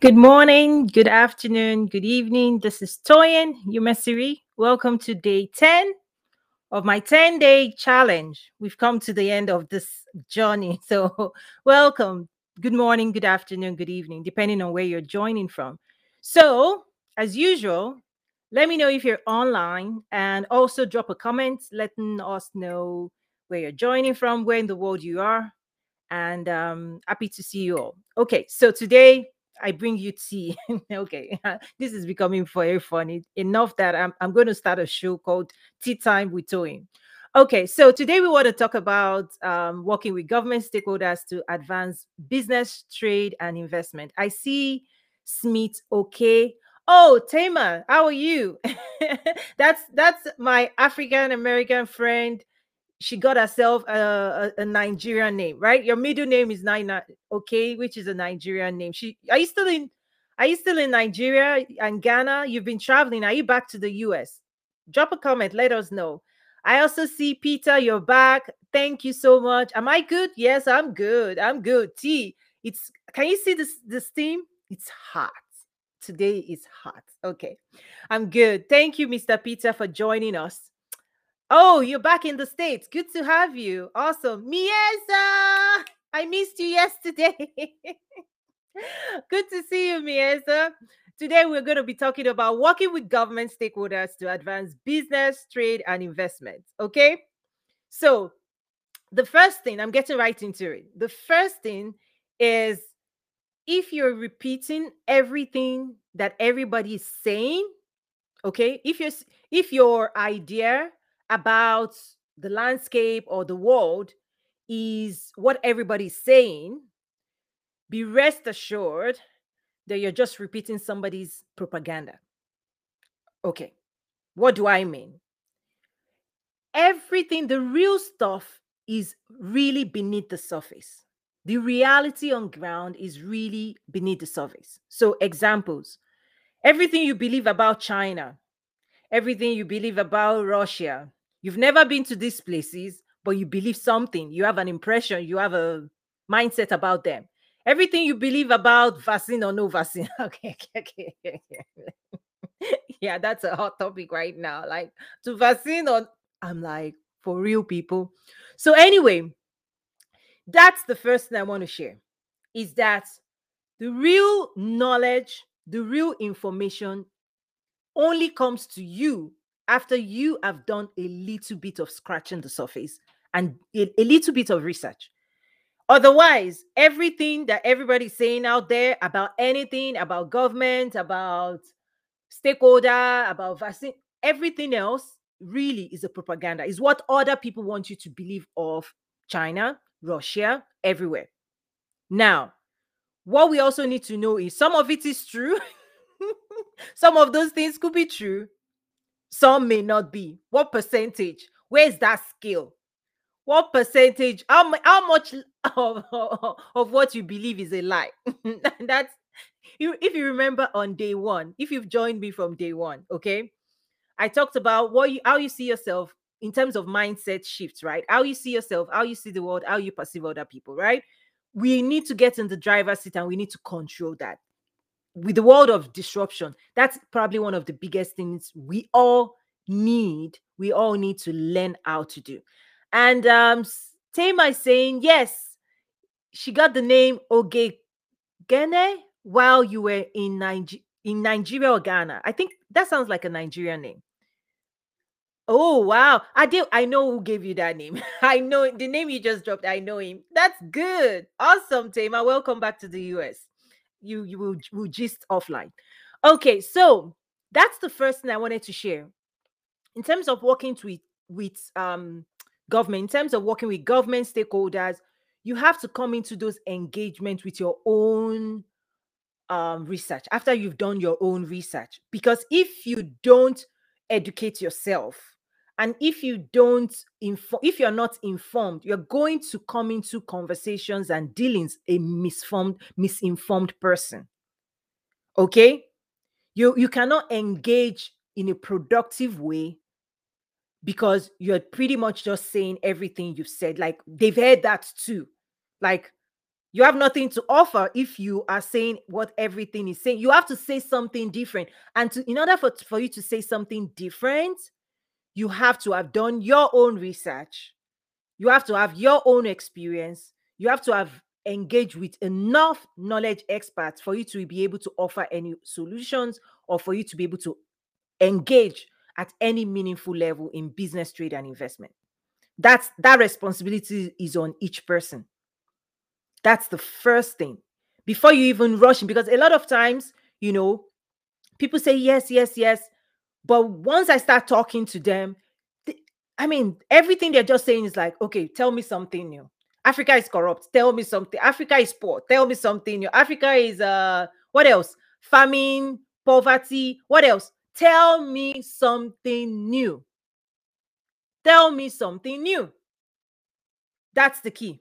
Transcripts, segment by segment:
Good morning, good afternoon, good evening. This is Toyin Umesiri. Welcome to day 10 of my 10 day challenge. We've come to the end of this journey. So, welcome. Good morning, good afternoon, good evening, depending on where you're joining from. So, as usual, let me know if you're online and also drop a comment letting us know where you're joining from, where in the world you are. And um, happy to see you all. Okay, so today I bring you tea. okay, this is becoming very funny enough that I'm, I'm going to start a show called Tea Time with Toyin. Okay, so today we want to talk about um, working with government stakeholders to advance business, trade, and investment. I see Smith. Okay. Oh, Tama, how are you? that's that's my African American friend she got herself a, a, a, Nigerian name, right? Your middle name is Naina, okay, which is a Nigerian name. She are you still in are you still in Nigeria and Ghana? You've been traveling. Are you back to the US? Drop a comment, let us know. I also see Peter, you're back. Thank you so much. Am I good? Yes, I'm good. I'm good. T, it's can you see this the steam? It's hot. Today is hot. Okay. I'm good. Thank you, Mr. Peter, for joining us. Oh, you're back in the States. Good to have you. Awesome. Miesa, I missed you yesterday. Good to see you, Miesa. Today, we're going to be talking about working with government stakeholders to advance business, trade, and investment. Okay. So, the first thing, I'm getting right into it. The first thing is if you're repeating everything that everybody is saying, okay, if you're if your idea about the landscape or the world is what everybody's saying, be rest assured that you're just repeating somebody's propaganda. Okay, what do I mean? Everything, the real stuff is really beneath the surface. The reality on ground is really beneath the surface. So, examples everything you believe about China, everything you believe about Russia, You've never been to these places, but you believe something. You have an impression, you have a mindset about them. Everything you believe about vaccine or no vaccine. okay, okay, okay. yeah, that's a hot topic right now. Like to vaccine or I'm like, for real people. So, anyway, that's the first thing I want to share is that the real knowledge, the real information only comes to you after you have done a little bit of scratching the surface and a, a little bit of research. Otherwise, everything that everybody's saying out there about anything, about government, about stakeholder, about vaccine, everything else really is a propaganda, is what other people want you to believe of China, Russia, everywhere. Now, what we also need to know is some of it is true. some of those things could be true, some may not be. What percentage? Where's that scale? What percentage? How, how much of, of what you believe is a lie? That's you if you remember on day one, if you've joined me from day one, okay. I talked about what you how you see yourself in terms of mindset shifts, right? How you see yourself, how you see the world, how you perceive other people, right? We need to get in the driver's seat and we need to control that with the world of disruption, that's probably one of the biggest things we all need. We all need to learn how to do. And um, Tama is saying, yes, she got the name Oge Gene while you were in Nigeria, in Nigeria or Ghana. I think that sounds like a Nigerian name. Oh wow. I do I know who gave you that name. I know the name you just dropped. I know him. That's good. Awesome, Tama. Welcome back to the US you you will, will gist offline. Okay, so that's the first thing I wanted to share. In terms of working with with um government, in terms of working with government stakeholders, you have to come into those engagements with your own um, research after you've done your own research. Because if you don't educate yourself, and if you don't inform, if you're not informed, you're going to come into conversations and dealings a misformed, misinformed person. Okay? You you cannot engage in a productive way because you're pretty much just saying everything you've said. Like they've heard that too. Like You have nothing to offer if you are saying what everything is saying. You have to say something different. And to, in order for, for you to say something different, you have to have done your own research. You have to have your own experience. You have to have engaged with enough knowledge experts for you to be able to offer any solutions or for you to be able to engage at any meaningful level in business, trade, and investment. That's that responsibility is on each person. That's the first thing before you even rush in, because a lot of times, you know, people say yes, yes, yes. But once I start talking to them, I mean, everything they're just saying is like, okay, tell me something new. Africa is corrupt. Tell me something. Africa is poor. Tell me something new. Africa is uh what else? Famine, poverty. What else? Tell me something new. Tell me something new. That's the key.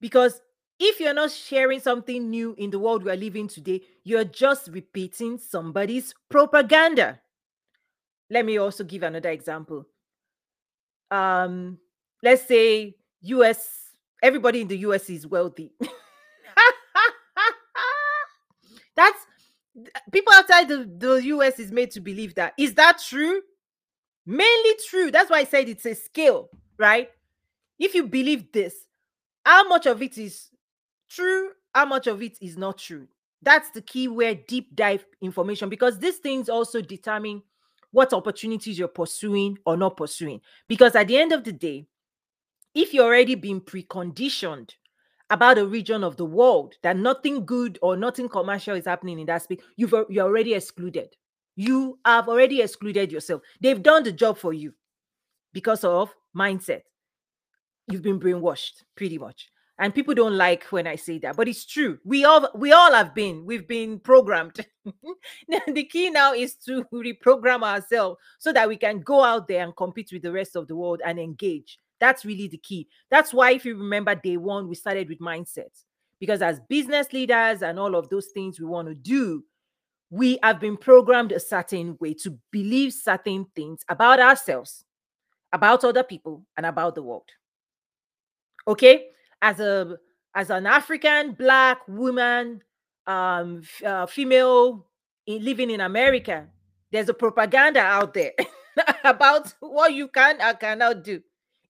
Because if you're not sharing something new in the world we are living today, you're just repeating somebody's propaganda. Let me also give another example. Um, let's say US, everybody in the US is wealthy. That's people outside the, the US is made to believe that. Is that true? Mainly true. That's why I said it's a scale, right? If you believe this, how much of it is true? How much of it is not true? That's the key where deep dive information because these things also determine what opportunities you're pursuing or not pursuing. Because at the end of the day, if you're already been preconditioned about a region of the world that nothing good or nothing commercial is happening in that space, you've you're already excluded. You have already excluded yourself. They've done the job for you because of mindset. You've been brainwashed pretty much. And people don't like when I say that, but it's true. We all we all have been. We've been programmed. the key now is to reprogram ourselves so that we can go out there and compete with the rest of the world and engage. That's really the key. That's why, if you remember, day one, we started with mindsets because as business leaders and all of those things we want to do, we have been programmed a certain way to believe certain things about ourselves, about other people, and about the world. Okay, as a as an African black woman, um, uh, female in, living in America, there's a propaganda out there about what you can and cannot do.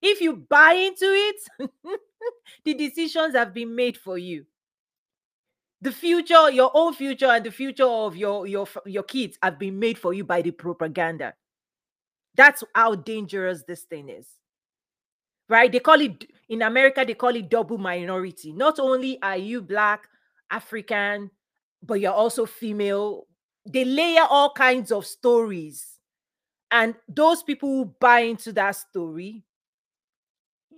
If you buy into it, the decisions have been made for you. The future, your own future, and the future of your your your kids have been made for you by the propaganda. That's how dangerous this thing is. Right? They call it in America, they call it double minority. Not only are you black, African, but you're also female. They layer all kinds of stories. And those people who buy into that story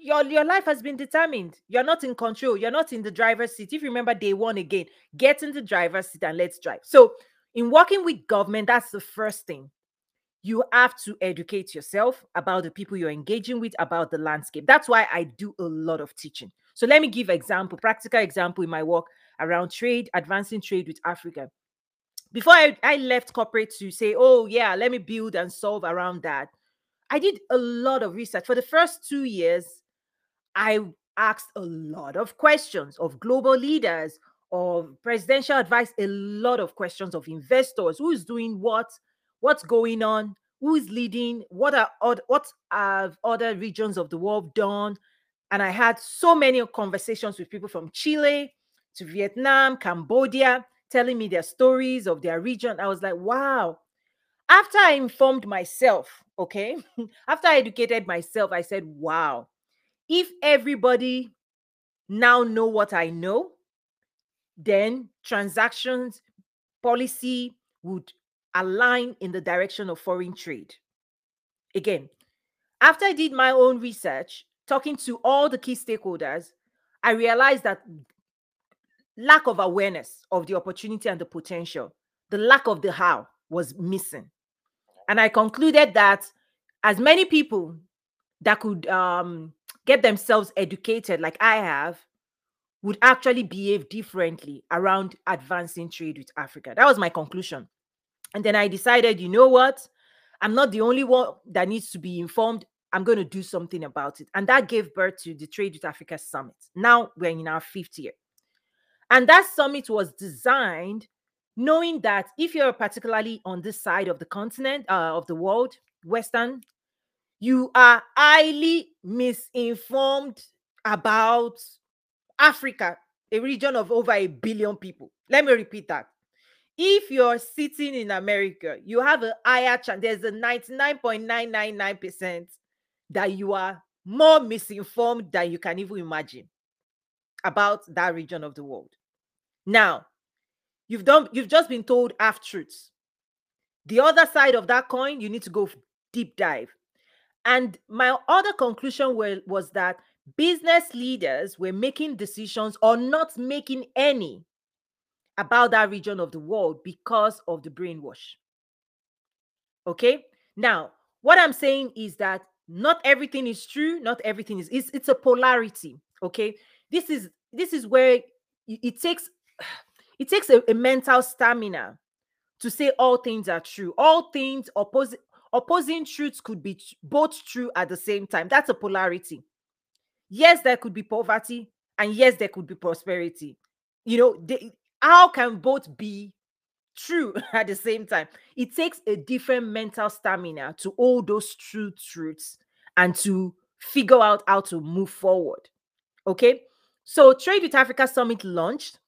your your life has been determined. You're not in control. You're not in the driver's seat. If you remember day one again, get in the driver's seat and let's drive. So, in working with government, that's the first thing. You have to educate yourself about the people you're engaging with, about the landscape. That's why I do a lot of teaching. So let me give example, practical example in my work around trade, advancing trade with Africa. Before I, I left corporate to say, oh yeah, let me build and solve around that. I did a lot of research. For the first two years, I asked a lot of questions of global leaders, of presidential advice, a lot of questions of investors who is doing what, what's going on, who is leading, what are what have other regions of the world done. And I had so many conversations with people from Chile to Vietnam, Cambodia, telling me their stories of their region. I was like, wow. After I informed myself, okay, after I educated myself, I said, wow, if everybody now know what I know, then transactions policy would align in the direction of foreign trade. Again, after I did my own research, talking to all the key stakeholders, I realized that lack of awareness of the opportunity and the potential, the lack of the how was missing. And I concluded that as many people that could um, get themselves educated like I have would actually behave differently around advancing trade with Africa. That was my conclusion. And then I decided, you know what? I'm not the only one that needs to be informed. I'm going to do something about it. And that gave birth to the Trade with Africa Summit. Now we're in our fifth year. And that summit was designed knowing that if you're particularly on this side of the continent, uh, of the world, Western, you are highly misinformed about Africa, a region of over a billion people. Let me repeat that. If you're sitting in America, you have a higher chance. There's a 99.999% that you are more misinformed than you can even imagine about that region of the world. Now, you've done you've just been told half truths. The other side of that coin, you need to go deep dive. And my other conclusion were, was that business leaders were making decisions or not making any about that region of the world because of the brainwash. Okay? Now, what I'm saying is that not everything is true, not everything is it's, it's a polarity, okay? This is this is where it takes it takes a, a mental stamina to say all things are true. All things opposing opposing truths could be both true at the same time. That's a polarity. Yes, there could be poverty, and yes, there could be prosperity. You know, they, how can both be true at the same time? It takes a different mental stamina to hold those true truths and to figure out how to move forward. Okay. So, Trade with Africa Summit launched.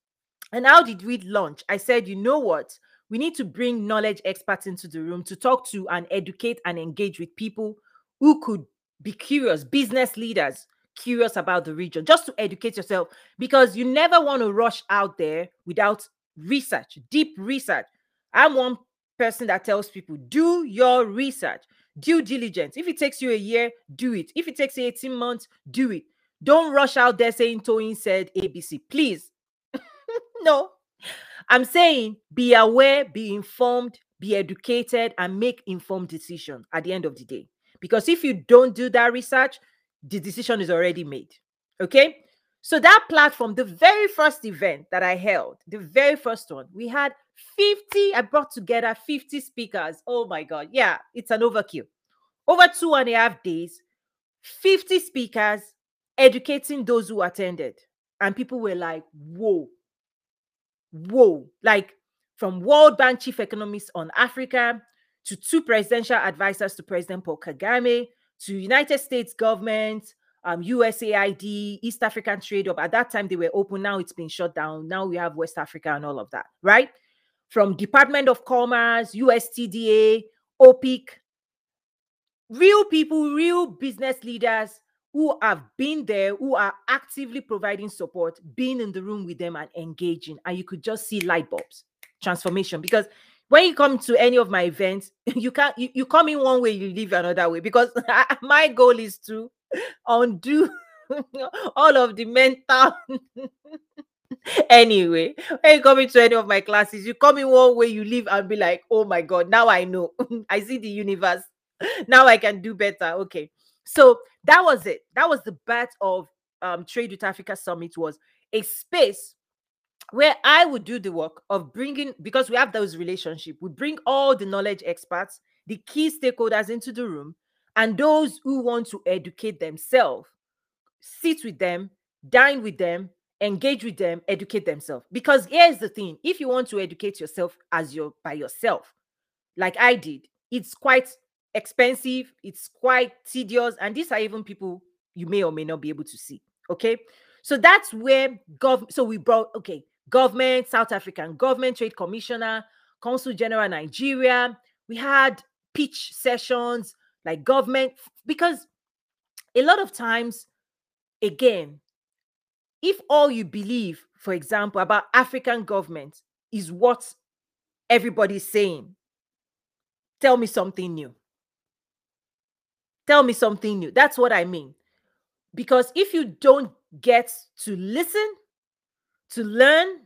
And how did we launch? I said, you know what? We need to bring knowledge experts into the room to talk to and educate and engage with people who could be curious, business leaders curious about the region, just to educate yourself, because you never want to rush out there without research, deep research. I'm one person that tells people do your research, due diligence. If it takes you a year, do it. If it takes 18 months, do it. Don't rush out there saying Toyin said ABC. Please. no. I'm saying be aware, be informed, be educated, and make informed decision at the end of the day. Because if you don't do that research, the decision is already made. Okay. So that platform, the very first event that I held, the very first one, we had 50, I brought together 50 speakers. Oh my God. Yeah, it's an overkill. Over two and a half days, 50 speakers educating those who attended. And people were like, whoa, whoa. Like from World Bank chief economists on Africa to two presidential advisors to President Paul Kagame to United States government, um, USAID, East African Trade Hub. At that time, they were open. Now it's been shut down. Now we have West Africa and all of that, right? From Department of Commerce, USTDA, OPIC, real people, real business leaders who have been there, who are actively providing support, being in the room with them and engaging. And you could just see light bulbs, transformation. Because when you come to any of my events, you can't you, you come in one way, you leave another way. Because my goal is to undo all of the mental. anyway, when you come into any of my classes, you come in one way, you leave and be like, oh my god, now I know. I see the universe. Now I can do better. Okay. So that was it. That was the birth of um, Trade with Africa Summit was a space where I would do the work of bringing, because we have those relationships, we bring all the knowledge experts, the key stakeholders into the room, and those who want to educate themselves, sit with them, dine with them, engage with them, educate themselves. Because here's the thing: if you want to educate yourself as you're by yourself, like I did, it's quite expensive, it's quite tedious, and these are even people you may or may not be able to see. Okay. So that's where gov. So we brought okay, government, South African government, trade commissioner, consul general Nigeria. We had pitch sessions like government because a lot of times, again, if all you believe, for example, about African government is what everybody's saying, tell me something new. Tell me something new. That's what I mean. Because if you don't get to listen, to learn,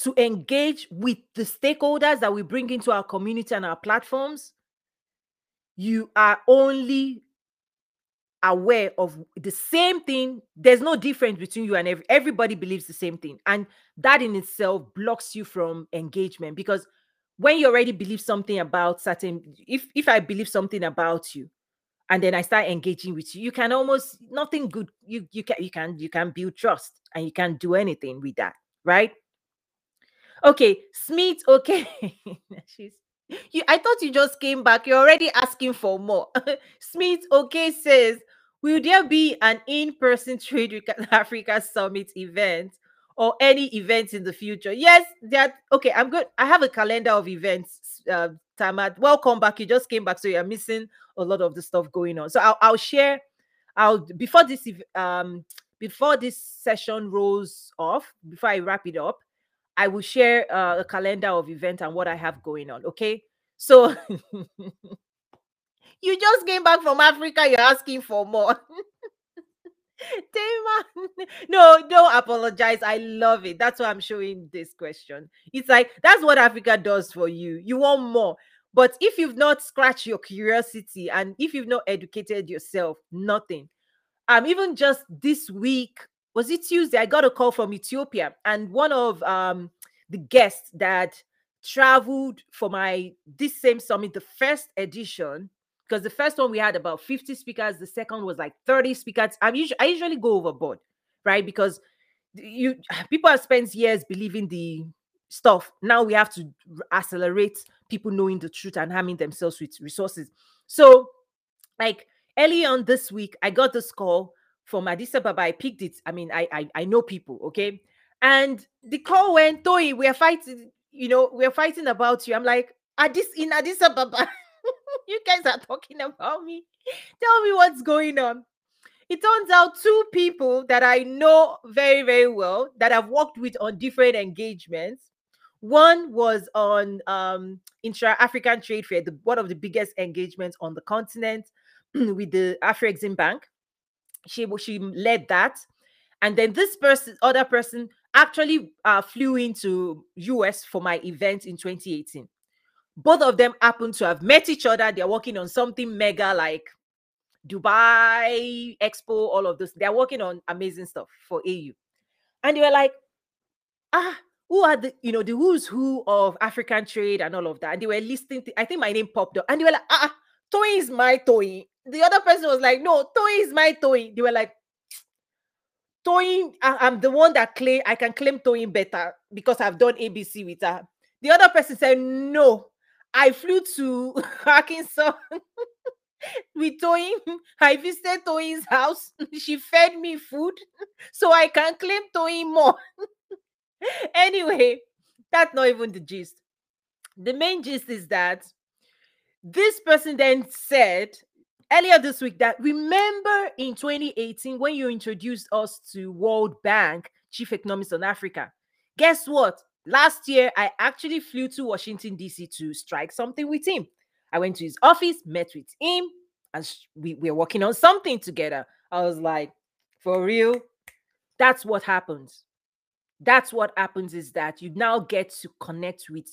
to engage with the stakeholders that we bring into our community and our platforms, you are only aware of the same thing. There's no difference between you and every, everybody believes the same thing. And that in itself blocks you from engagement because when you already believe something about certain, if if I believe something about you, and then I start engaging with you, you can almost nothing good. You you can you can you can build trust and you can't do anything with that, right? Okay, Smith. Okay, she's you. I thought you just came back. You're already asking for more. Smith. Okay, says, will there be an in-person Trade Africa Summit event or any events in the future? Yes, that. Okay, I'm good. I have a calendar of events. Uh, Tamat, welcome back. You just came back, so you're missing a lot of the stuff going on. So I'll, I'll share. I'll before this um before this session rolls off, before I wrap it up, I will share uh, a calendar of events and what I have going on. Okay. So you just came back from Africa, you're asking for more. Tema, no, don't apologize. I love it. That's why I'm showing this question. It's like that's what Africa does for you. You want more. But if you've not scratched your curiosity and if you've not educated yourself, nothing. Um, even just this week, was it Tuesday? I got a call from Ethiopia, and one of um the guests that traveled for my this same summit, the first edition, because the first one we had about 50 speakers, the second was like 30 speakers. I'm usually I usually go overboard, right? Because you people have spent years believing the stuff. Now we have to accelerate people knowing the truth and harming themselves with resources. So, like early on this week, I got this call from Addis Ababa. I picked it. I mean, I I, I know people, okay? And the call went, Toy, we are fighting, you know, we're fighting about you. I'm like, Addis in Addis Ababa. you guys are talking about me. Tell me what's going on. It turns out two people that I know very, very well that I've worked with on different engagements. One was on um, intra-African trade fair, the, one of the biggest engagements on the continent with the Afrexim Bank. She she led that, and then this person, other person, actually uh, flew into US for my event in 2018. Both of them happen to have met each other. They're working on something mega like Dubai Expo, all of this. They're working on amazing stuff for AU. And they were like, ah, who are the, you know, the who's who of African trade and all of that. And they were listening I think my name popped up. And they were like, ah, Toy is my toy. The other person was like, no, Toy is my toy. They were like, Toyin, I, am the one that claim I can claim Toyin better because I've done ABC with her. The other person said, No, I flew to Arkansas with Toyin. I visited Toyin's house. she fed me food, so I can claim Toyin more. anyway, that's not even the gist. The main gist is that this person then said earlier this week that remember in 2018 when you introduced us to World Bank chief economist on Africa. Guess what? Last year, I actually flew to Washington, D.C. to strike something with him. I went to his office, met with him, and we, we were working on something together. I was like, for real? That's what happens. That's what happens is that you now get to connect with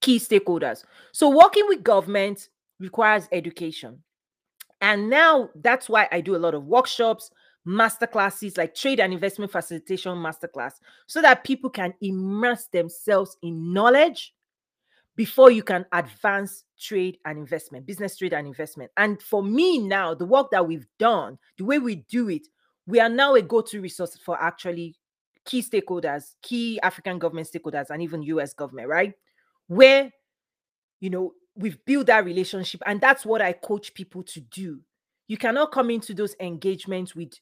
key stakeholders. So, working with government requires education. And now that's why I do a lot of workshops, master classes, like trade and investment facilitation masterclass, so that people can immerse themselves in knowledge before you can advance trade and investment, business trade and investment. And for me now, the work that we've done, the way we do it, we are now a go-to resource for actually key stakeholders, key African government stakeholders, and even US government, right? Where you know we've built that relationship and that's what i coach people to do. You cannot come into those engagements with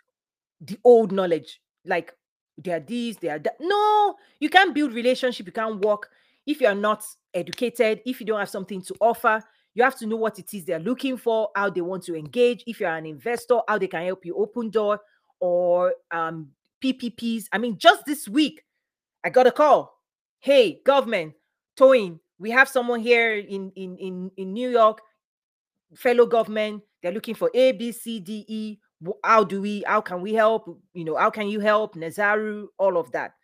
the old knowledge like they are these they are that. No you can't build relationship you can't work. If you're not educated if you don't have something to offer you have to know what it is they're looking for how they want to engage. If you're an investor how they can help you open door or um ppps i mean just this week i got a call. Hey government Toyin we have someone here in in in, in New York, fellow government. They're looking for A, B, C, D, E. How do we? How can we help? You know, how can you help Nazaru? All of that.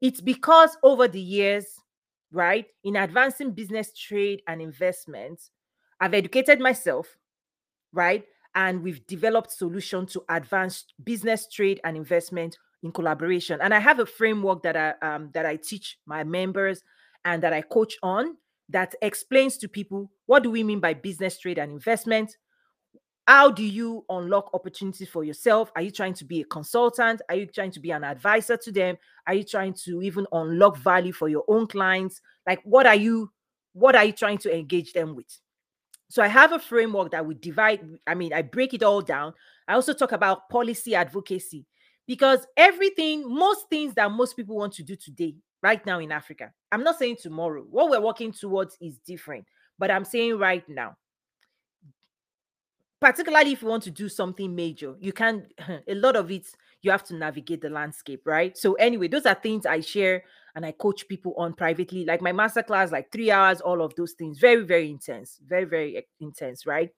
It's because over the years, right, in advancing business, trade, and investments, I've educated myself, right, and we've developed solutions to advance business, trade, and investment in collaboration. And I have a framework that I um, that I teach my members and that I coach on that explains to people what do we mean by business trade and investment how do you unlock opportunities for yourself? Are you trying to be a consultant? Are you trying to be an advisor to them? Are you trying to even unlock value for your own clients? Like what are you what are you trying to engage them with? So I have a framework that we divide I mean I break it all down. I also talk about policy advocacy because everything most things that most people want to do today right now in Africa. I'm not saying tomorrow. What we're working towards is different, but I'm saying right now particularly if you want to do something major you can a lot of it you have to navigate the landscape right so anyway those are things i share and i coach people on privately like my master class like three hours all of those things very very intense very very eh, intense right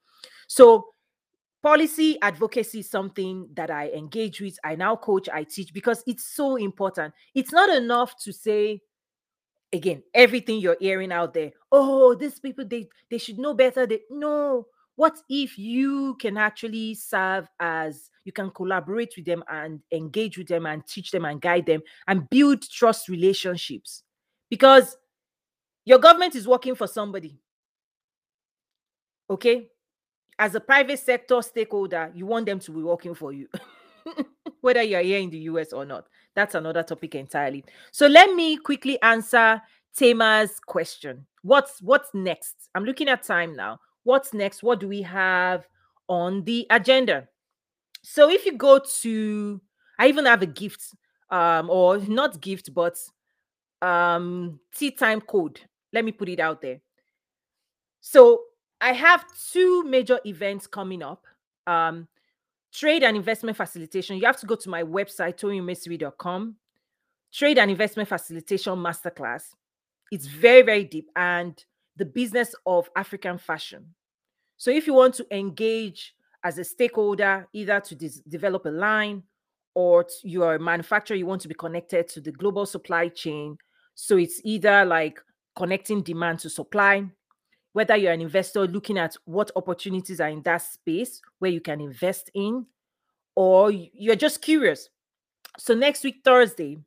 so policy advocacy is something that i engage with i now coach i teach because it's so important. It's not enough to say again everything you're hearing out there oh these people they they should know better they no. What if you can actually serve as you can collaborate with them and engage with them and teach them and guide them and build trust relationships? Because your government is working for somebody okay as a private sector stakeholder you want them to be working for you whether you're here in the us or not that's another topic entirely so let me quickly answer Tama's question what's what's next i'm looking at time now what's next? What do we have on the agenda? So if you go to, I even have a gift, um, or not gift, but um, tea time code. Let me put it out there. So I have two major events coming up. Um, trade and investment facilitation. You have to go to my website, toyinumesiri.com. Trade and investment facilitation masterclass. It's very, very deep. And the business of African fashion. So if you want to engage as a stakeholder, either to develop a line or you're a manufacturer, you want to be connected to the global supply chain. So it's either like connecting demand to supply, whether you're an investor looking at what opportunities are in that space where you can invest in, or you're just curious. So next week, Thursday,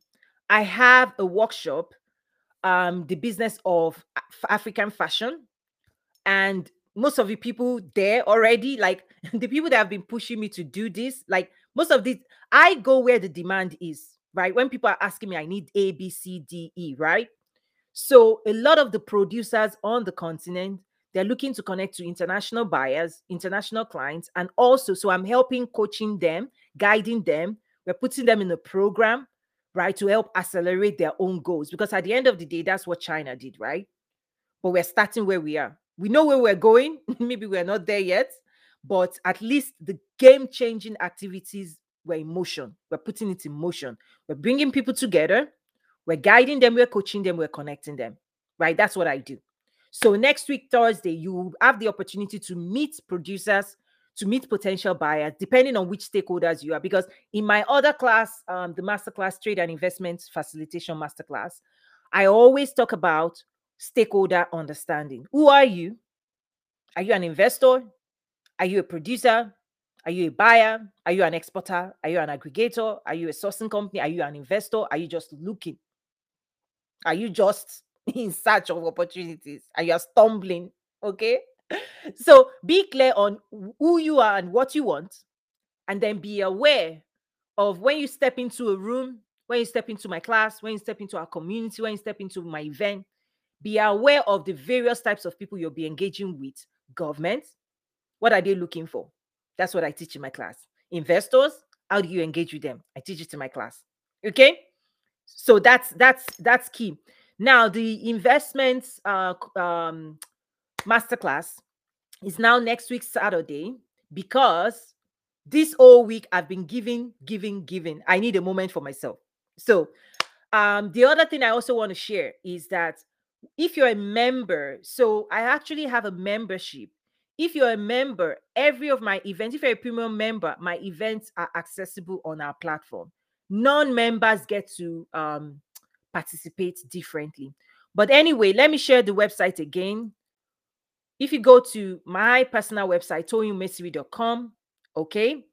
I have a workshop um, the business of African fashion. And most of the people there already, like the people that have been pushing me to do this, like most of this, I go where the demand is, right? When people are asking me, I need A, B, C, D, E, right? So a lot of the producers on the continent, they're looking to connect to international buyers, international clients, and also, so I'm helping coaching them, guiding them. We're putting them in a program right, to help accelerate their own goals. Because at the end of the day, that's what China did, right? But we're starting where we are. We know where we're going. Maybe we're not there yet, but at least the game changing activities were in motion. We're putting it in motion. We're bringing people together. We're guiding them. We're coaching them. We're connecting them, right? That's what I do. So next week, Thursday, you have the opportunity to meet producers to meet potential buyers, depending on which stakeholders you are. Because in my other class, um, the masterclass trade and investment facilitation masterclass, I always talk about stakeholder understanding. Who are you? Are you an investor? Are you a producer? Are you a buyer? Are you an exporter? Are you an aggregator? Are you a sourcing company? Are you an investor? Are you just looking? Are you just in search of opportunities? Are you stumbling? Okay so be clear on who you are and what you want, and then be aware of when you step into a room, when you step into my class, when you step into our community, when you step into my event, be aware of the various types of people you'll be engaging with. Government, what are they looking for? That's what I teach in my class. Investors, how do you engage with them? I teach it in my class. Okay, so that's that's that's key. Now the investments uh, um, masterclass is now next week Saturday because this whole week I've been giving, giving, giving. I need a moment for myself. So, um, the other thing I also want to share is that if you're a member, so I actually have a membership. If you're a member, every of my events, if you're a premium member, my events are accessible on our platform. Non-members get to um, participate differently. But anyway, let me share the website again if you go to my personal website, toyinumesiri.com, okay,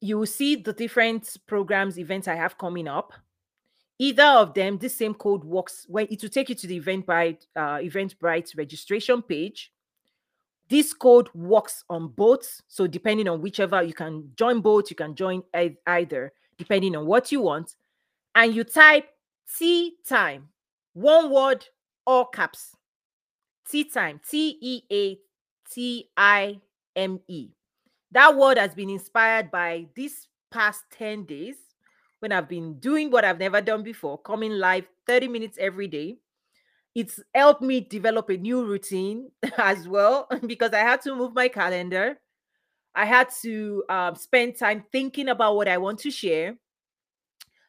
you will see the different programs, events I have coming up. Either of them, this same code works when it will take you to the Eventbrite, uh, Eventbrite registration page. This code works on both. So, depending on whichever, you can join both, you can join either, depending on what you want. And you type tea time, one word, all caps. Tea time, T E A T I M E. That word has been inspired by this past 10 days when I've been doing what I've never done before, coming live 30 minutes every day. It's helped me develop a new routine as well because I had to move my calendar. I had to um, spend time thinking about what I want to share.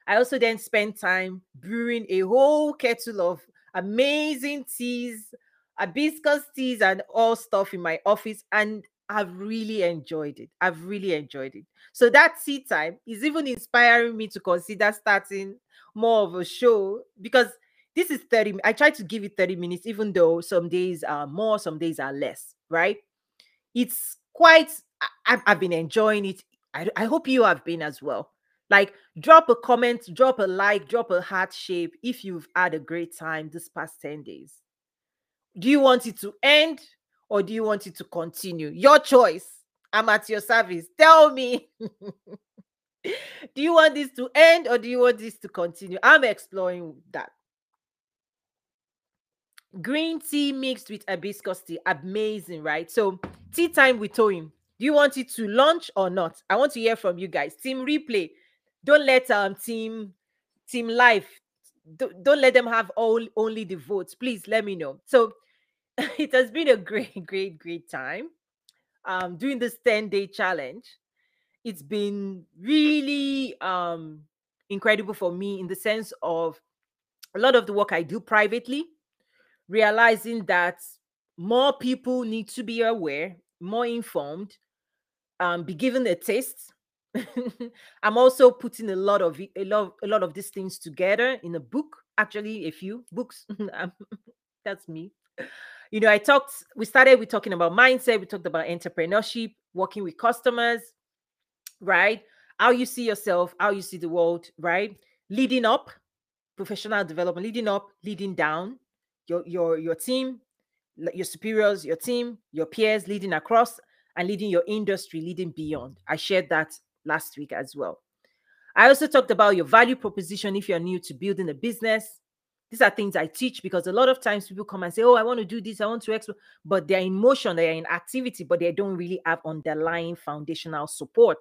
I also then spent time brewing a whole kettle of amazing teas, hibiscus teas, and all stuff in my office. And I've really enjoyed it. I've really enjoyed it. So that tea time is even inspiring me to consider starting more of a show because this is 30 I try to give it 30 minutes even though some days are more some days are less, right? It's quite I, have been enjoying it. I, I hope you have been as well. Like drop a comment, drop a like, drop a heart shape if you've had a great time this past 10 days. Do you want it to end or do you want it to continue? Your choice. I'm at your service. Tell me. do you want this to end or do you want this to continue? I'm exploring that. Green tea mixed with hibiscus tea. Amazing, right? So, tea time with Toyin. Do you want it to launch or not? I want to hear from you guys. Team replay. Don't let um team team life don't, don't let them have all only the votes. Please let me know. So it has been a great, great, great time um, doing this 10 day challenge. It's been really um, incredible for me in the sense of a lot of the work I do privately, realizing that more people need to be aware, more informed, um, be given a taste. I'm also putting a lot of a lot a lot of these things together in a book. Actually, a few books. That's me you know, I talked, we started with talking about mindset, we talked about entrepreneurship, working with customers, right? How you see yourself, how you see the world, right? Leading up, professional development, leading up, leading down, your your your team, your superiors, your team, your peers, leading across, and leading your industry, leading beyond. I shared that last week as well. I also talked about your value proposition if you're new to building a business, these are things I teach because a lot of times people come and say, Oh, I want to do this, I want to explore, but they're in motion, they're in activity, but they don't really have underlying foundational support,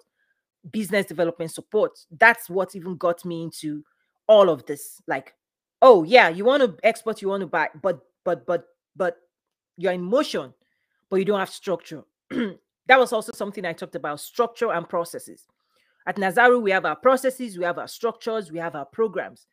business development support. That's what even got me into all of this. Like, oh yeah, you want to export, you want to buy, but but but but you're in motion, but you don't have structure. that was also something I talked about structure and processes. At Nazaru, we have our processes, we have our structures, we have our programs.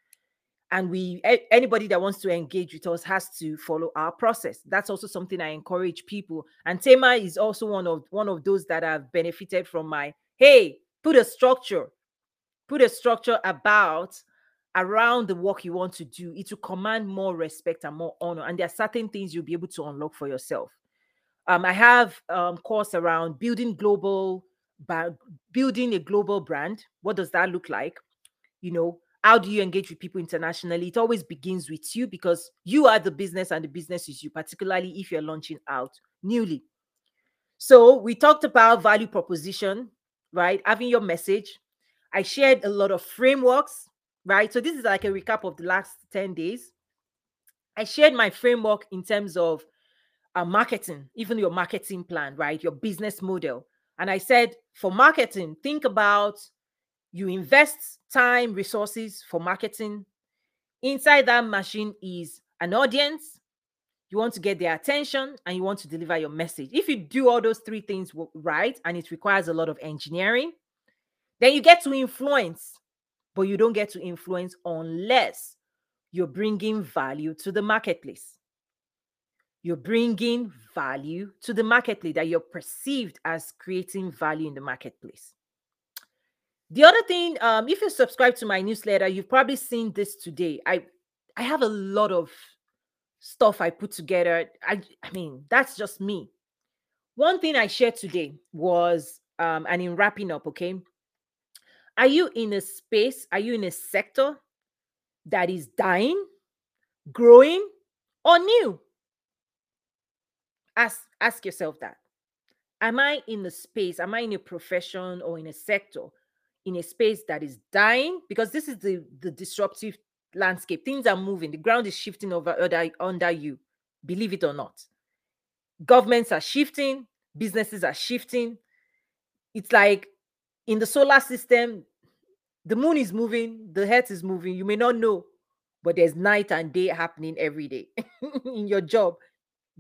And we anybody that wants to engage with us has to follow our process. That's also something i encourage people. And tema is also one of one of those that have benefited from my hey put a structure put a structure about around the work you want to do. It will command more respect and more honor. And there are certain things you'll be able to unlock for yourself um, i have um course around building global building a global brand what does that look like you know how do you engage with people internationally? It always begins with you because you are the business and the business is you, particularly if you're launching out newly. So we talked about value proposition, right? Having your message. I shared a lot of frameworks, right? So this is like a recap of the last 10 days. I shared my framework in terms of uh, marketing, even your marketing plan, right? Your business model. And I said for marketing, think about you invest time, resources for marketing. Inside that machine is an audience. You want to get their attention and you want to deliver your message. If you do all those three things right, and it requires a lot of engineering, then you get to influence, but you don't get to influence unless you're bringing value to the marketplace. You're bringing value to the marketplace that you're perceived as creating value in the marketplace. The other thing, um, if you subscribe to my newsletter, you've probably seen this today. I I have a lot of stuff I put together. I I mean, that's just me. One thing I shared today was um, and in wrapping up, okay. Are you in a space? Are you in a sector that is dying, growing, or new? Ask ask yourself that. Am I in a space? Am I in a profession or in a sector in a space that is dying? Because this is the the disruptive landscape. Things are moving. The ground is shifting over under, under you. Believe it or not. Governments are shifting. Businesses are shifting. It's like in the solar system, the moon is moving, the earth is moving. You may not know, but there's night and day happening every day in your job.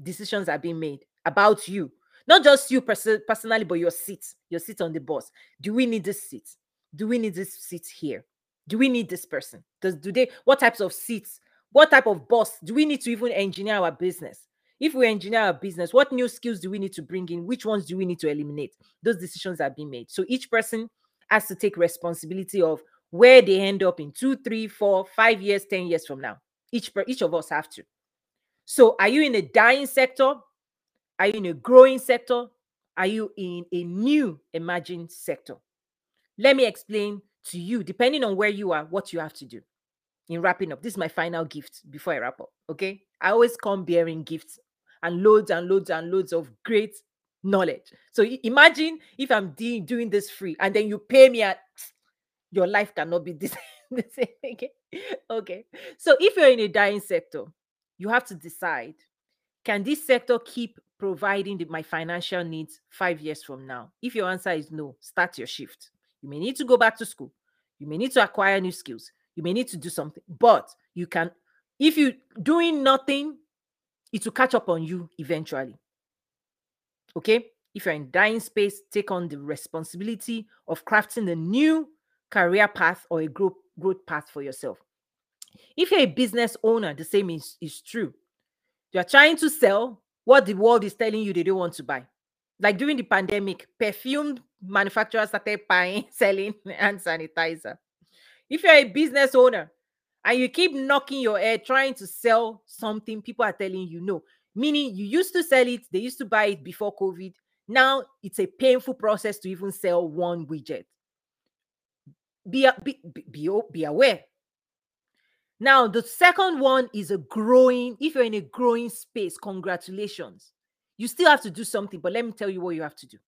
Decisions are being made about you, not just you pers- personally, but your seat, your seat on the bus. Do we need this seat? Do we need this seat here? Do we need this person? Does do they what types of seats? What type of boss do we need to even engineer our business? If we engineer our business, what new skills do we need to bring in? Which ones do we need to eliminate? Those decisions are being made. So each person has to take responsibility of where they end up in two, three, four, five years, 10 years from now. Each, per, each of us have to. So are you in a dying sector? Are you in a growing sector? Are you in a new emerging sector? Let me explain to you, depending on where you are, what you have to do in wrapping up. This is my final gift before I wrap up. Okay. I always come bearing gifts and loads and loads and loads of great knowledge. So imagine if I'm de- doing this free and then you pay me at your life cannot be this the same. Okay. okay. So if you're in a dying sector, you have to decide can this sector keep providing the, my financial needs five years from now? If your answer is no, start your shift. You may need to go back to school. You may need to acquire new skills. You may need to do something, but you can, if you're doing nothing, it will catch up on you eventually. Okay. If you're in dying space, take on the responsibility of crafting a new career path or a growth, growth path for yourself. If you're a business owner, the same is, is true. You're trying to sell what the world is telling you they don't want to buy. Like during the pandemic, perfume manufacturers started buying, selling hand sanitizer. If you're a business owner and you keep knocking your head trying to sell something, people are telling you no. Meaning you used to sell it, they used to buy it before COVID. Now it's a painful process to even sell one widget. Be, be, be, be aware. Now, the second one is a growing, if you're in a growing space, congratulations. You still have to do something, but let me tell you what you have to do.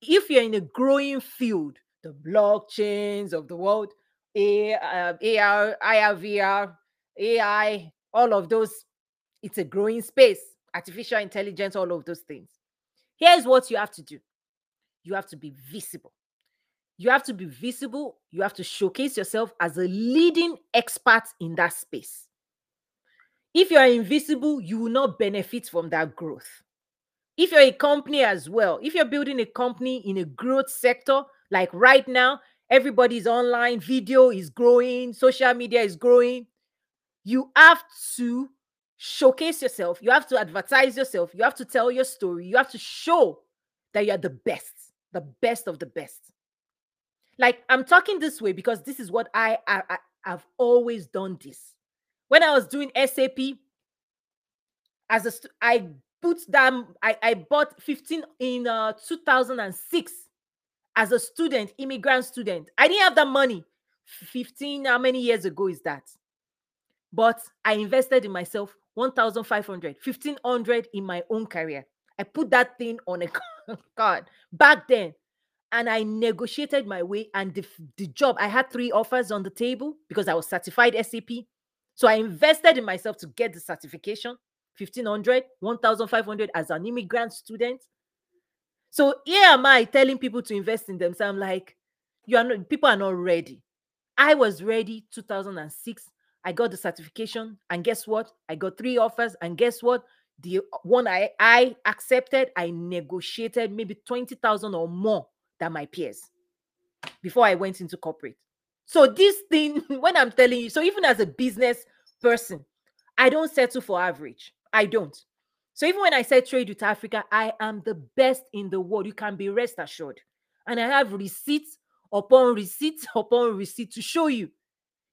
If you're in a growing field, the blockchains of the world, a, uh, AR, IR, AI, all of those. It's a growing space, artificial intelligence, all of those things. Here's what you have to do you have to be visible. You have to be visible. You have to showcase yourself as a leading expert in that space. If you are invisible, you will not benefit from that growth. If you're a company as well, if you're building a company in a growth sector, like right now, everybody's online, video is growing, social media is growing. You have to showcase yourself, you have to advertise yourself, you have to tell your story, you have to show that you're the best, the best of the best. Like I'm talking this way because this is what I, I, I have always done this. When I was doing SAP, as a I put them, I, I bought 15 in uh, 2006 as a student, immigrant student. I didn't have that money. 15, how many years ago is that? But I invested in myself 1,500, 1,500 in my own career. I put that thing on a card back then and I negotiated my way. And the, the job, I had three offers on the table because I was certified SAP. So I invested in myself to get the certification 1500, 1500 as an immigrant student. So here am I telling people to invest in themselves. I'm like, you are not, people are not ready. I was ready 2006. I got the certification, and guess what? I got three offers, and guess what? The one I I accepted, I negotiated maybe 20,000 or more than my peers before I went into corporate. So this thing, when I'm telling you, so even as a business person, I don't settle for average. I don't. So even when I say trade with Africa, I am the best in the world. You can be rest assured. And I have receipts upon receipts upon receipt to show you.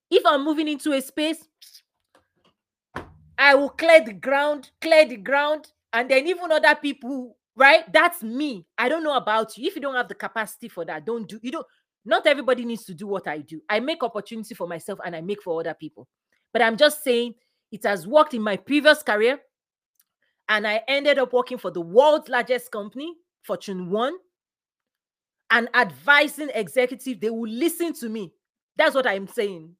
If I'm moving into a space, I will clear the ground, clear the ground, and then even other people, right? That's me. I don't know about you. If you don't have the capacity for that, don't do. You don't. Not everybody needs to do what I do. I make opportunity for myself and I make for other people. But I'm just saying it has worked in my previous career and I ended up working for the world's largest company, Fortune 1, and advising executive, they will listen to me. That's what I'm saying.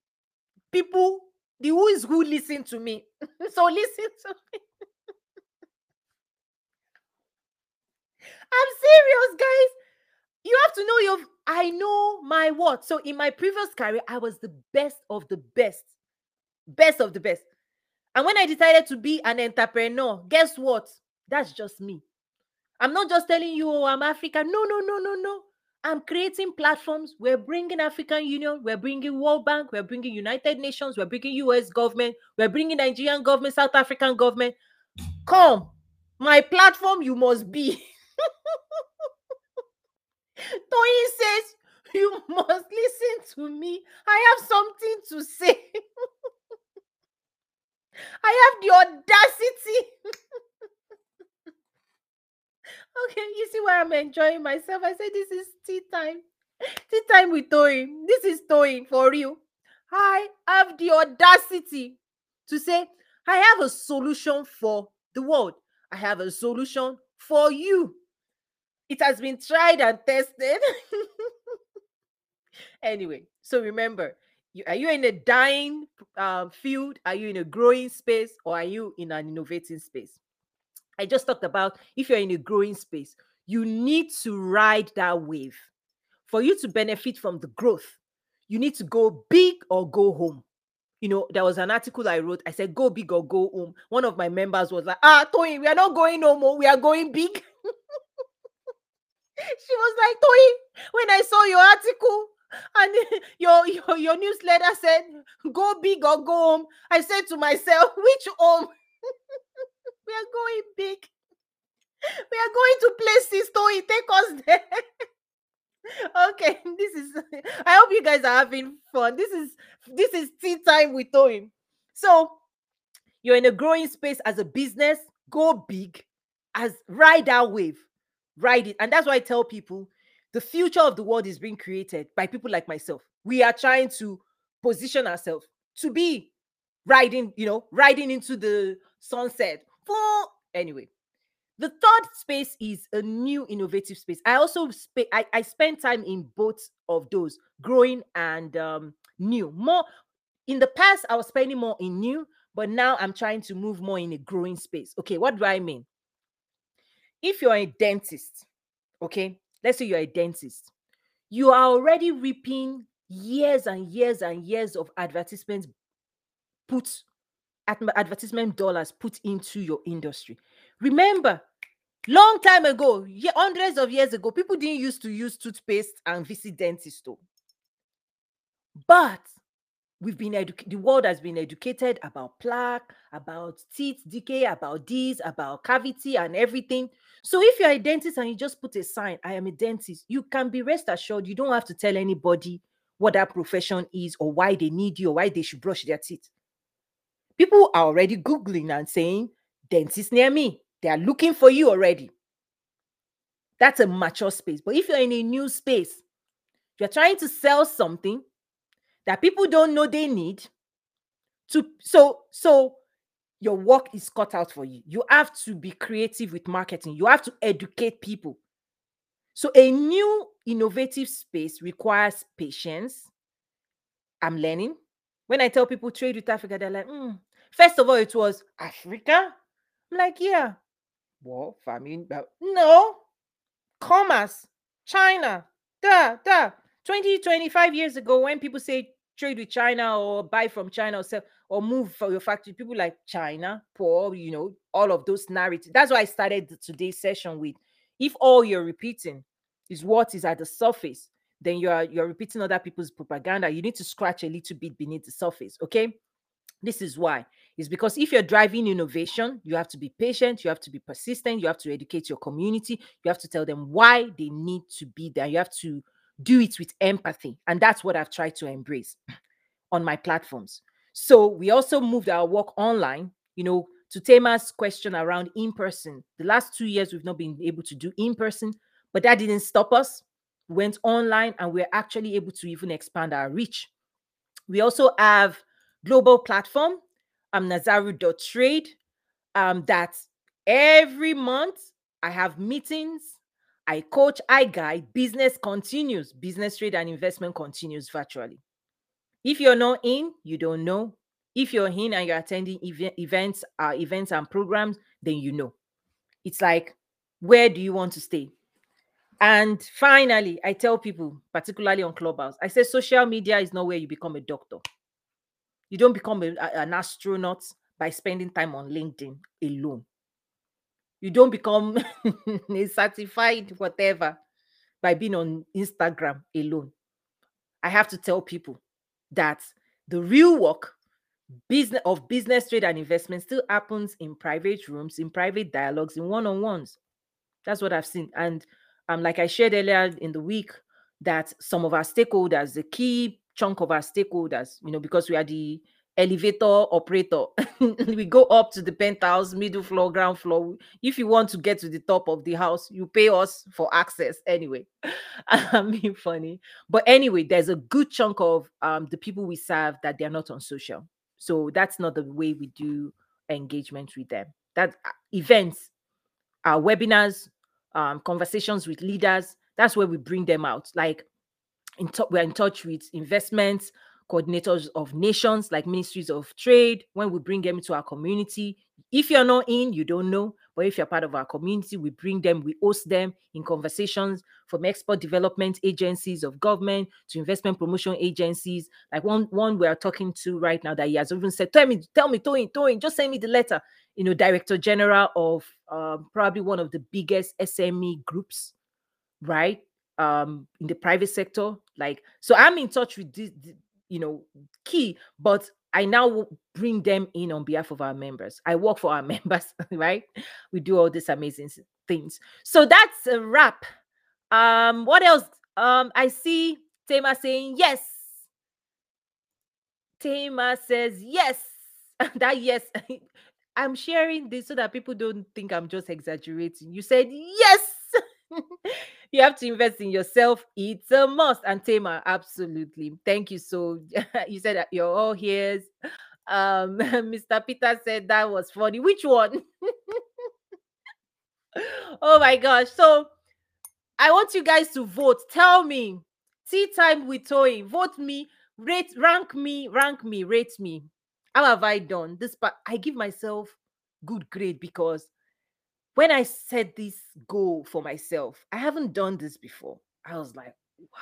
People, the who is who listen to me. so listen to me. I'm serious, guys. You have to know your I know my what. So in my previous career, I was the best of the best. Best of the best. And when I decided to be an entrepreneur, guess what? That's just me. I'm not just telling you, oh, I'm African. No, no, no, no, no. I'm creating platforms. We're bringing African Union, we're bringing World Bank, we're bringing United Nations, we're bringing US government, we're bringing Nigerian government, South African government. Come, my platform, you must be. Toyin says, You must listen to me. I have something to say. I have the audacity. okay, you see why I'm enjoying myself. I said, This is tea time. Tea time with Toyin. This is Toyin for real. I have the audacity to say, I have a solution for the world. I have a solution for you. It has been tried and tested. anyway, so remember, you, are you in a dying um, field? Are you in a growing space? Or are you in an innovating space? I just talked about if you're in a growing space, you need to ride that wave. For you to benefit from the growth, you need to go big or go home. You know, there was an article I wrote. I said, go big or go home. One of my members was like, ah, Tony, we are not going no more. We are going big. She was like, Toy, when I saw your article and your, your your newsletter said go big or go home, I said to myself, which home? we are going big. We are going to places, Toy. Take us there. okay, this is I hope you guys are having fun. This is this is tea time with Toy. So you're in a growing space as a business, go big as ride that wave Write it. And that's why I tell people the future of the world is being created by people like myself. We are trying to position ourselves to be riding, you know, riding into the sunset. For anyway, the third space is a new innovative space. I also spe- I, I spend time in both of those, growing and um, new. More in the past, I was spending more in new, but now I'm trying to move more in a growing space. Okay, what do I mean? If you're a dentist, okay, let's say you're a dentist, you are already reaping years and years and years of advertisements put advertisement dollars put into your industry. Remember, long time ago, hundreds of years ago, people didn't used to use toothpaste and visit dentists. Though. But we've been educated the world has been educated about plaque about teeth decay about this about cavity and everything so if you're a dentist and you just put a sign i am a dentist you can be rest assured you don't have to tell anybody what that profession is or why they need you or why they should brush their teeth. People are already googling and saying dentist near me. They are looking for you already. That's a mature space. But if you're in a new space you're trying to sell something that people don't know they need to so so your work is cut out for you. You have to be creative with marketing. You have to educate people. So a new innovative space requires patience. I'm learning. When i tell people trade with africa they're like mm. first of all it was africa? I'm like yeah. Well famine no. Commerce. China. Da da 20, 25 years ago, when people say trade with China or buy from China or sell or move for your factory, people like China, poor, you know, all of those narratives. That's why I started today's session with if all you're repeating is what is at the surface, then you're you're repeating other people's propaganda. You need to scratch a little bit beneath the surface. Okay. This is why. It's because if you're driving innovation, you have to be patient, you have to be persistent, you have to educate your community, you have to tell them why they need to be there. You have to do it with empathy. And that's what I've tried to embrace on my platforms. So we also moved our work online, you know, to Tema's question around in person. The last two years, we've not been able to do in person, but that didn't stop us. We went online and we're actually able to even expand our reach. We also have global platform, um, Nazaru.trade, um, that Every month, I have meetings. I coach, I guide. Business continues. Business trade and investment continues virtually. If you're not in, you don't know. If you're in and you're attending ev- events, uh, events and programs, then you know. It's like, where do you want to stay? And finally, I tell people, particularly on Clubhouse, I say social media is not where you become a doctor. You don't become a, an astronaut by spending time on LinkedIn alone. You don't become a certified whatever by being on Instagram alone. I have to tell people that the real work business of business trade and investment still happens in private rooms, in private dialogues, in one-on-ones. That's what I've seen. And um, like I shared earlier in the week, that some of our stakeholders, the key chunk of our stakeholders, you know, because we are the elevator operator, we go up to the penthouse, middle floor, ground floor. If you want to get to the top of the house, you pay us for access anyway. I'm being funny. But anyway, there's a good chunk of um, the people we serve that they're not on social. So that's not the way we do engagement with them. That uh, events, our webinars, um, conversations with leaders. That's where we bring them out. Like in t- we're in touch with investments, coordinators of nations like ministries of trade. When we bring them into our community, if you're not in, you don't know. But if you're part of our community, we bring them, we host them in conversations from export development agencies of government to investment promotion agencies. Like one one we are talking to right now that he has even said, Tell me, tell me, Toyin, Toyin, just send me the letter you know, director general of um, probably one of the biggest SME groups, right? Um, in the private sector. Like, so I'm in touch with this, you know, key, but I now bring them in on behalf of our members. I work for our members, right? We do all these amazing things. So that's a wrap. Um, what else? Um, I see Tema saying yes. Tema says yes. that yes I'm sharing this so that people don't think I'm just exaggerating. You said yes. you have to invest in yourself. It's a must. And Tema, absolutely. Thank you. So you said that you're all here. Um, Mr. Peter said that was funny. Which one? oh my gosh. So I want you guys to vote. Tell me. Tea time with Toy. Vote me. Rate, rank me, rank me, rate me. How have I done this? But I give myself good grade because when I set this goal for myself, I haven't done this before. I was like, what?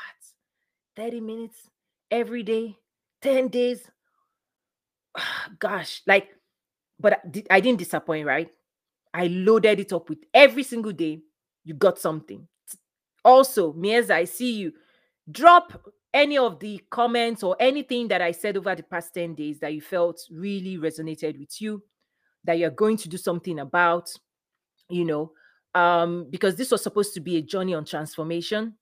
30 minutes every day, 10 days. Gosh, like, but I didn't disappoint, right? I loaded it up with every single day. You got something. Also, Mieza, I see you. Drop any of the comments or anything that I said over the past 10 days that you felt really resonated with you, that you're going to do something about, you know, um, because this was supposed to be a journey on transformation.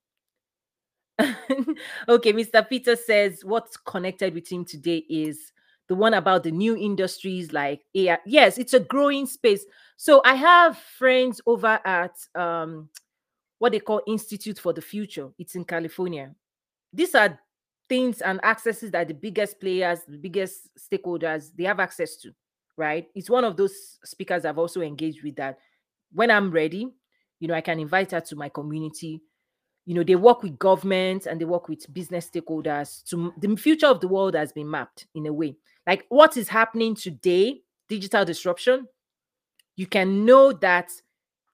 okay, Mr. Peter says what's connected with him today is the one about the new industries like AI. Yes, it's a growing space. So I have friends over at um, what they call Institute for the Future. It's in California these are things and accesses that the biggest players, the biggest stakeholders, they have access to, right? It's one of those speakers I've also engaged with that when I'm ready, you know, I can invite her to my community. You know, they work with government and they work with business stakeholders to the future of the world has been mapped in a way. Like what is happening today, digital disruption, you can know that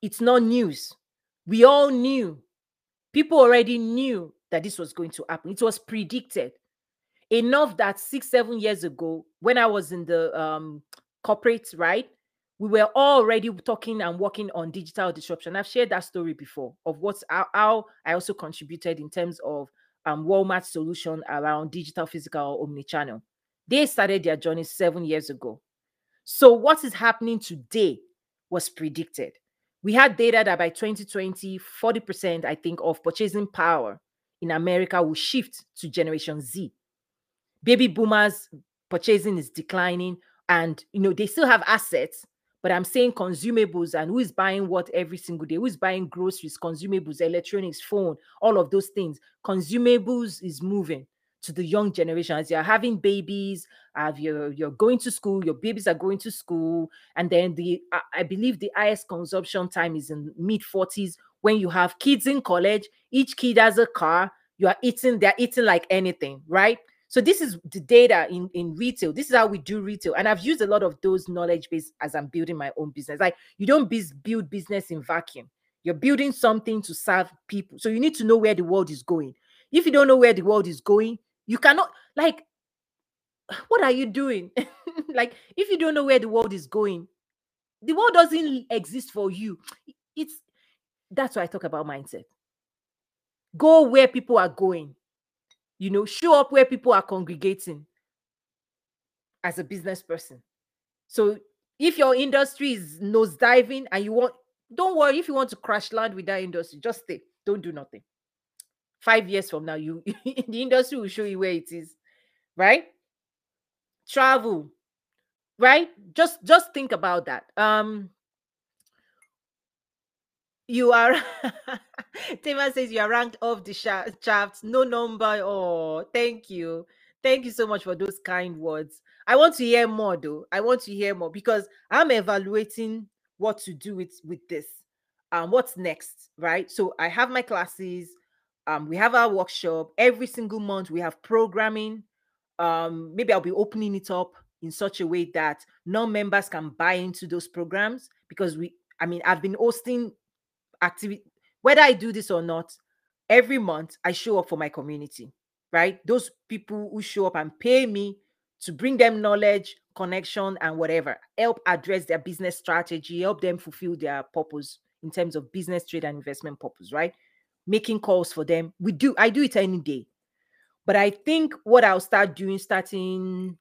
it's not news. We all knew, people already knew that this was going to happen. It was predicted enough that six, seven years ago, when I was in the um, corporate, right, we were already talking and working on digital disruption. I've shared that story before of what's how, how I also contributed in terms of um, Walmart's solution around digital, physical, omnichannel. They started their journey seven years ago. So what is happening today was predicted. We had data that by 2020, 40%, I think, of purchasing power in America will shift to Generation Z. Baby boomers purchasing is declining, and you know they still have assets, but I'm saying consumables and who is buying what every single day? Who is buying groceries, consumables, electronics, phone, all of those things? Consumables is moving to the young generation as you're having babies have your you're going to school your babies are going to school and then the I, I believe the highest consumption time is in mid 40s when you have kids in college each kid has a car you are eating they're eating like anything right so this is the data in in retail this is how we do retail and i've used a lot of those knowledge base as i'm building my own business like you don't build business in vacuum you're building something to serve people so you need to know where the world is going if you don't know where the world is going you cannot like what are you doing? like if you don't know where the world is going, the world doesn't exist for you. It's that's why I talk about mindset. Go where people are going. You know, show up where people are congregating as a business person. So if your industry is nose diving and you want, don't worry if you want to crash land with that industry, just stay. Don't do nothing five years from now, you the industry will show you where it is, right? Travel, right? Just just think about that. Um, you are Tema says you are ranked off the charts, no number. Oh, thank you. Thank you so much for those kind words. I want to hear more though. I want to hear more because I'm evaluating what to do with with this. Um, what's next, right? So I have my classes um, we have our workshop every single month. We have programming. Um, maybe I'll be opening it up in such a way that non-members can buy into those programs because we, I mean, I've been hosting activity whether I do this or not. Every month I show up for my community, right? Those people who show up and pay me to bring them knowledge, connection, and whatever, help address their business strategy, help them fulfill their purpose in terms of business, trade, and investment purpose, right? making calls for them. We do, I do it any day. But I think what I'll start doing starting,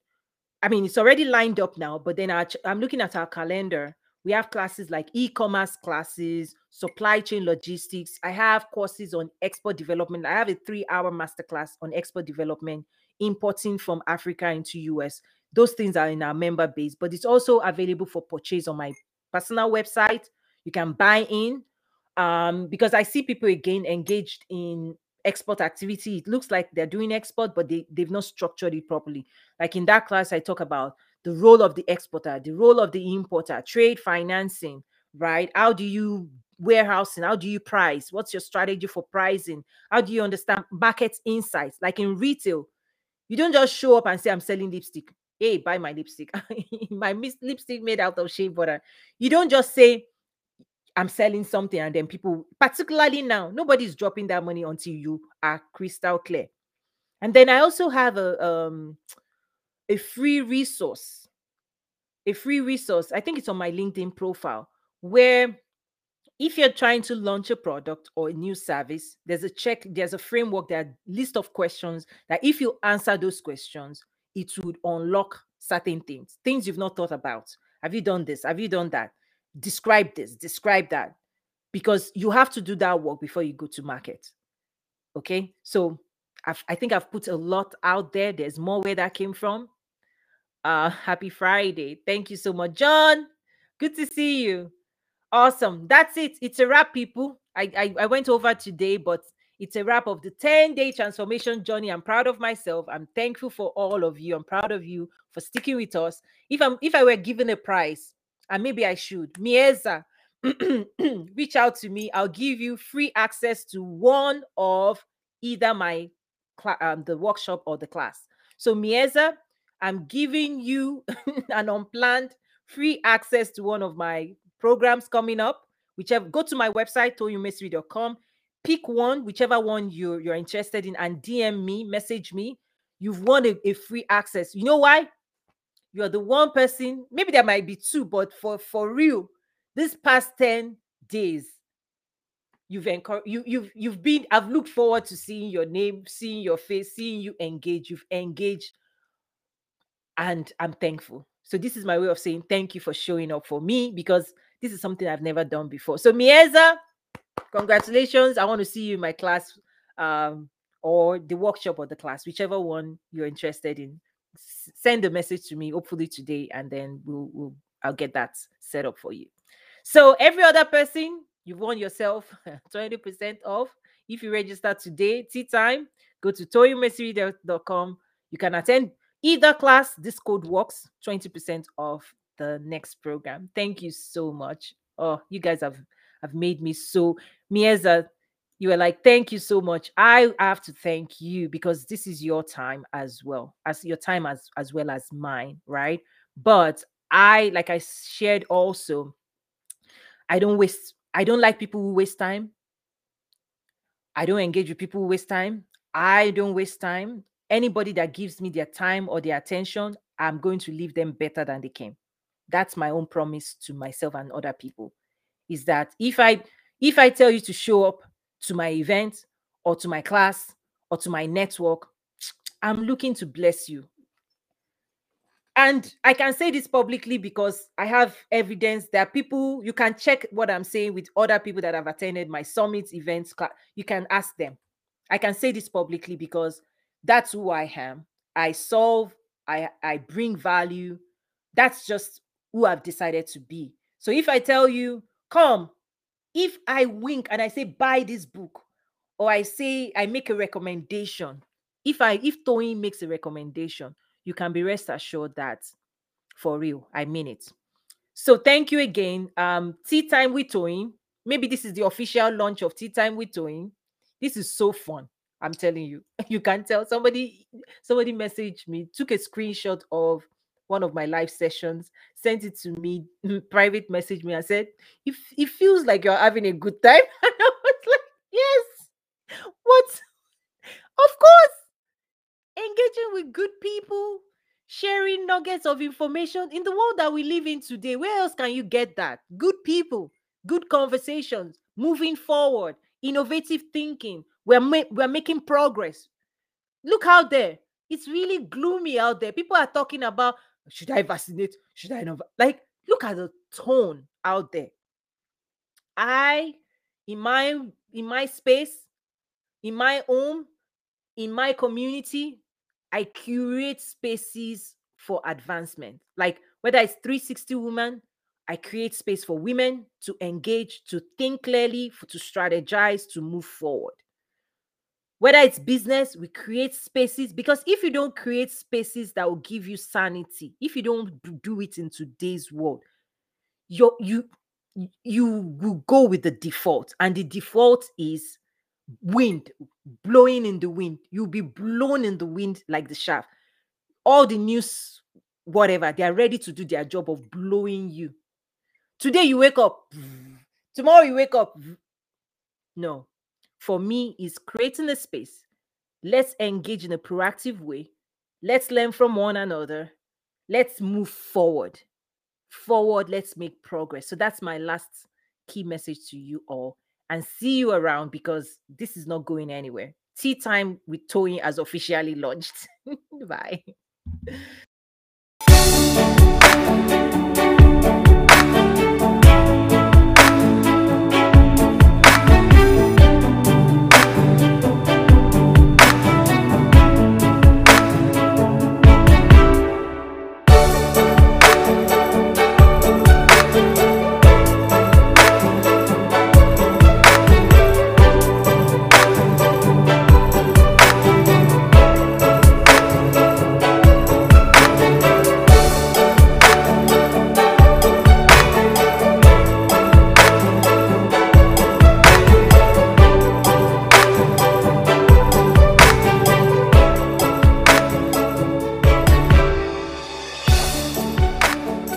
I mean, it's already lined up now, but then our, I'm looking at our calendar. We have classes like e commerce classes, supply chain logistics. I have courses on export development. I have a three hour masterclass on export development, importing from Africa into US. Those things are in our member base, but it's also available for purchase on my personal website. You can buy in um, because I see people again engaged in export activity. It looks like they're doing export, but they, they've not structured it properly. Like in that class, I talk about the role of the exporter, the role of the importer, trade financing, right? How do you warehousing? How do you price? What's your strategy for pricing? How do you understand market insights? Like in retail, you don't just show up and say, I'm selling lipstick. Hey, buy my lipstick. my lipstick made out of shea butter. You don't just say, I'm selling something, and then people, particularly now, nobody's dropping that money until you are crystal clear. And then I also have a um a free resource, a free resource. I think it's on my LinkedIn profile where if you're trying to launch a product or a new service, there's a check, there's a framework, there are list of questions that if you answer those questions, it would unlock certain things, things you've not thought about. Have you done this? Have you done that? describe this, describe that, because you have to do that work before you go to market. Okay, so I've, I think I've put a lot out there. There's more where that came from. Uh, happy Friday. Thank you so much, John. Good to see you. Awesome. That's it. It's a wrap, people. I, I, I went over today, but it's a wrap of the 10 day transformation journey. I'm proud of myself. I'm thankful for all of you. I'm proud of you for sticking with us. If I'm if I were given a prize, and maybe I should. Mieza, reach out to me. I'll give you free access to one of either my um, the workshop or the class. So Mieza, I'm giving you an unplanned free access to one of my programs coming up. Whichever, go to my website, toyinumesiri.com, pick one, whichever one you're, you're interested in, and DM me, message me. You've won a, a free access. You know why? you're the one person maybe there might be two but for for real this past 10 days you've encouraged you you've you've been i've looked forward to seeing your name seeing your face seeing you engage you've engaged and i'm thankful. So this is my way of saying thank you for showing up for me because this is something i've never done before. So mieza congratulations. I want to see you in my class um or the workshop or the class whichever one you're interested in. Send a message to me hopefully today and then we'll, we'll i'll get that set up for you. So every other person you've won yourself 20% off. If you register today tea time Go to toyinumesiri.com. You can attend either class. This code works 20% off the next program. Thank you so much. Oh, you guys have have made me so me as a you were like, thank you so much. I have to thank you because this is your time as well, as your time as as well as mine, right? But I, like I shared also, I don't waste, I don't like people who waste time. I don't engage with people who waste time. I don't waste time. Anybody that gives me their time or their attention, I'm going to leave them better than they came. That's my own promise to myself and other people. Is that if I if I tell you to show up to my event or to my class or to my network, I'm looking to bless you. And I can say this publicly because I have evidence that people, you can check what I'm saying with other people that have attended my summit events. You can ask them. I can say this publicly because that's who I am. I solve, I, I bring value. That's just who I've decided to be. So if I tell you, come, if I wink and I say, buy this book, or I say, I make a recommendation, if I, if Toyin makes a recommendation, you can be rest assured that for real, I mean it. So thank you again. Um, tea time with Toyin. Maybe this is the official launch of tea time with Toyin. This is so fun. I'm telling you. You can't tell somebody somebody messaged me, took a screenshot of one of my live sessions, sent it to me, private message me, and said, if it feels like you're having a good time. And I was like, Yes. What? Of course engaging with good people, sharing nuggets of information in the world that we live in today. Where else can you get that? Good people, good conversations, moving forward, innovative thinking. We're, ma- we're making progress. Look out there. It's really gloomy out there. People are talking about should I vaccinate? Should I not? Like, look at the tone out there. I, in my in my space, in my home, in my community, I curate spaces for advancement. Like whether it's 360 women, I create space for women to engage, to think clearly, for, to strategize, to move forward. Whether it's business, we create spaces because if you don't create spaces that will give you sanity, if you don't do it in today's world, you you you will go with the default, and the default is wind blowing in the wind. You'll be blown in the wind like the shaft. All the news, whatever, they are ready to do their job of blowing you. Today you wake up, tomorrow you wake up. No, for me, is creating a space. Let's engage in a proactive way. Let's learn from one another. Let's move forward. Forward, let's make progress. So that's my last key message to you all and see you around because this is not going anywhere. Tea time with Toyin has officially launched. Bye.